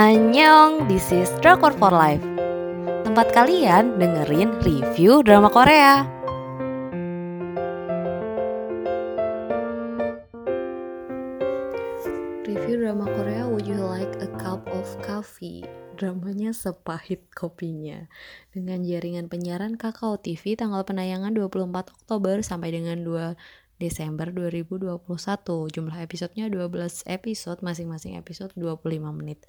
Annyeong, this is Drakor for Life Tempat kalian dengerin review drama Korea Review drama Korea Would You Like a Cup of Coffee? Dramanya sepahit kopinya Dengan jaringan penyiaran Kakao TV tanggal penayangan 24 Oktober sampai dengan 2 Desember 2021. Jumlah episodenya 12 episode, masing-masing episode 25 menit.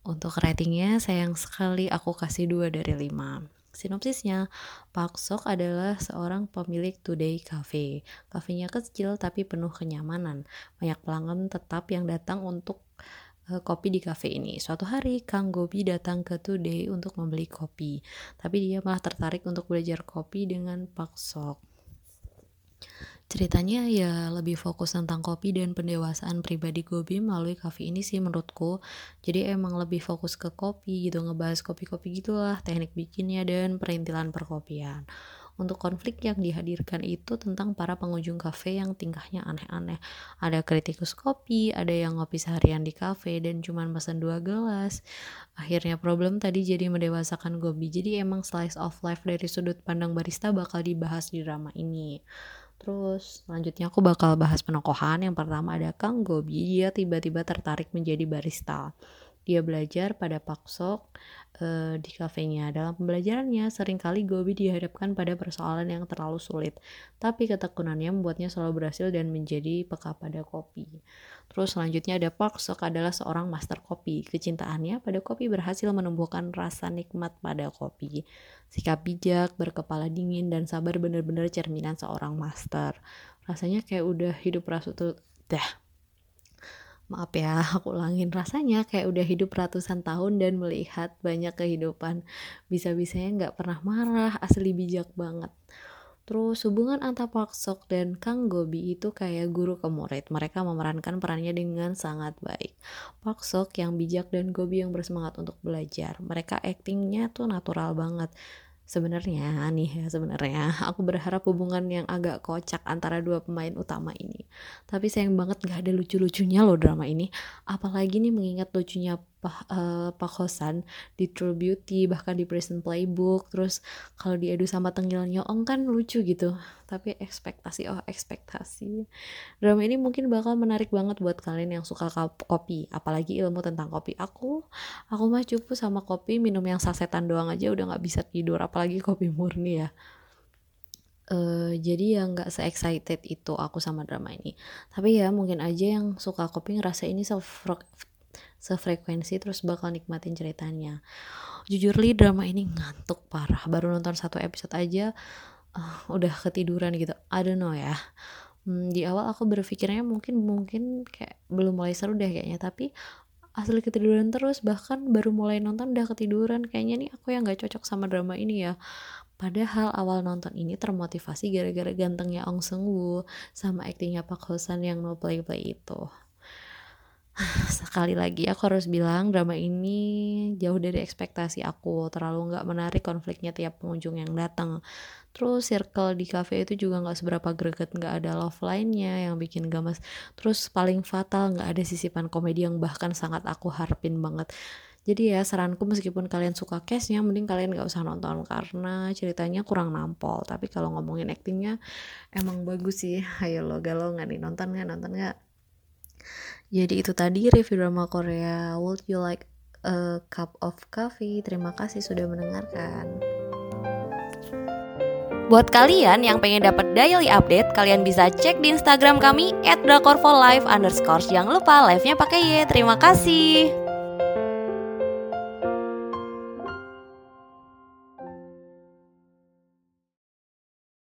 Untuk ratingnya sayang sekali aku kasih 2 dari 5. Sinopsisnya, Park Sok adalah seorang pemilik Today Cafe. Kafenya kecil tapi penuh kenyamanan. Banyak pelanggan tetap yang datang untuk uh, kopi di cafe ini. Suatu hari, Kang Gobi datang ke Today untuk membeli kopi. Tapi dia malah tertarik untuk belajar kopi dengan Park Sok. Ceritanya ya lebih fokus tentang kopi dan pendewasaan pribadi Gobi melalui kafe ini sih menurutku. Jadi emang lebih fokus ke kopi gitu, ngebahas kopi-kopi gitulah, teknik bikinnya dan perintilan perkopian. Untuk konflik yang dihadirkan itu tentang para pengunjung kafe yang tingkahnya aneh-aneh. Ada kritikus kopi, ada yang ngopi seharian di kafe dan cuman pesan dua gelas. Akhirnya problem tadi jadi mendewasakan Gobi. Jadi emang slice of life dari sudut pandang barista bakal dibahas di drama ini. Terus selanjutnya aku bakal bahas penokohan. Yang pertama ada Kang Gobi, dia tiba-tiba tertarik menjadi barista. Dia belajar pada Paksok uh, di kafenya. Dalam pembelajarannya, sering kali Gobi dihadapkan pada persoalan yang terlalu sulit. Tapi ketekunannya membuatnya selalu berhasil dan menjadi peka pada kopi. Terus selanjutnya ada Park Sok adalah seorang master kopi. Kecintaannya pada kopi berhasil menumbuhkan rasa nikmat pada kopi. Sikap bijak, berkepala dingin, dan sabar benar-benar cerminan seorang master. Rasanya kayak udah hidup rasu tuh dah maaf ya aku ulangin rasanya kayak udah hidup ratusan tahun dan melihat banyak kehidupan bisa-bisanya nggak pernah marah asli bijak banget Terus hubungan antara Park Sok dan Kang Gobi itu kayak guru ke murid. Mereka memerankan perannya dengan sangat baik. Park Sok yang bijak dan Gobi yang bersemangat untuk belajar. Mereka aktingnya tuh natural banget sebenarnya nih ya sebenarnya aku berharap hubungan yang agak kocak antara dua pemain utama ini. Tapi sayang banget gak ada lucu-lucunya loh drama ini. Apalagi nih mengingat lucunya Pak, uh, Pak Hosan di True Beauty bahkan di Prison Playbook terus kalau diadu sama Tenggil Nyoong kan lucu gitu. Tapi ekspektasi oh ekspektasi. Drama ini mungkin bakal menarik banget buat kalian yang suka kopi apalagi ilmu tentang kopi. Aku aku mah cukup sama kopi minum yang sasetan doang aja udah nggak bisa tidur apalagi kopi murni ya. Uh, jadi ya nggak se excited itu aku sama drama ini. Tapi ya mungkin aja yang suka kopi ngerasa ini sefrekuensi terus bakal nikmatin ceritanya. Jujur li drama ini ngantuk parah. Baru nonton satu episode aja uh, udah ketiduran gitu. I don't know ya. Hmm, di awal aku berpikirnya mungkin mungkin kayak belum mulai seru deh kayaknya tapi asli ketiduran terus bahkan baru mulai nonton udah ketiduran. Kayaknya nih aku yang gak cocok sama drama ini ya. Padahal awal nonton ini termotivasi gara-gara gantengnya Ong Seung Woo sama aktingnya Park Hosan yang no play play itu sekali lagi aku harus bilang drama ini jauh dari ekspektasi aku. Terlalu nggak menarik konfliknya tiap pengunjung yang datang. Terus circle di cafe itu juga nggak seberapa greget nggak ada love line-nya yang bikin gamas terus paling fatal nggak ada sisipan komedi yang bahkan sangat aku harapin banget. Jadi ya saranku meskipun kalian suka case-nya mending kalian gak usah nonton. Karena ceritanya kurang nampol. Tapi kalau ngomongin actingnya emang bagus sih. Ayo lo galau nggak nih. Nonton nggak? Nonton nggak jadi itu tadi review drama Korea Would you like a cup of coffee? Terima kasih sudah mendengarkan. Buat kalian yang pengen dapat daily update, kalian bisa cek di Instagram kami @drakorfolive_. Jangan lupa live-nya pakai Y. Terima kasih.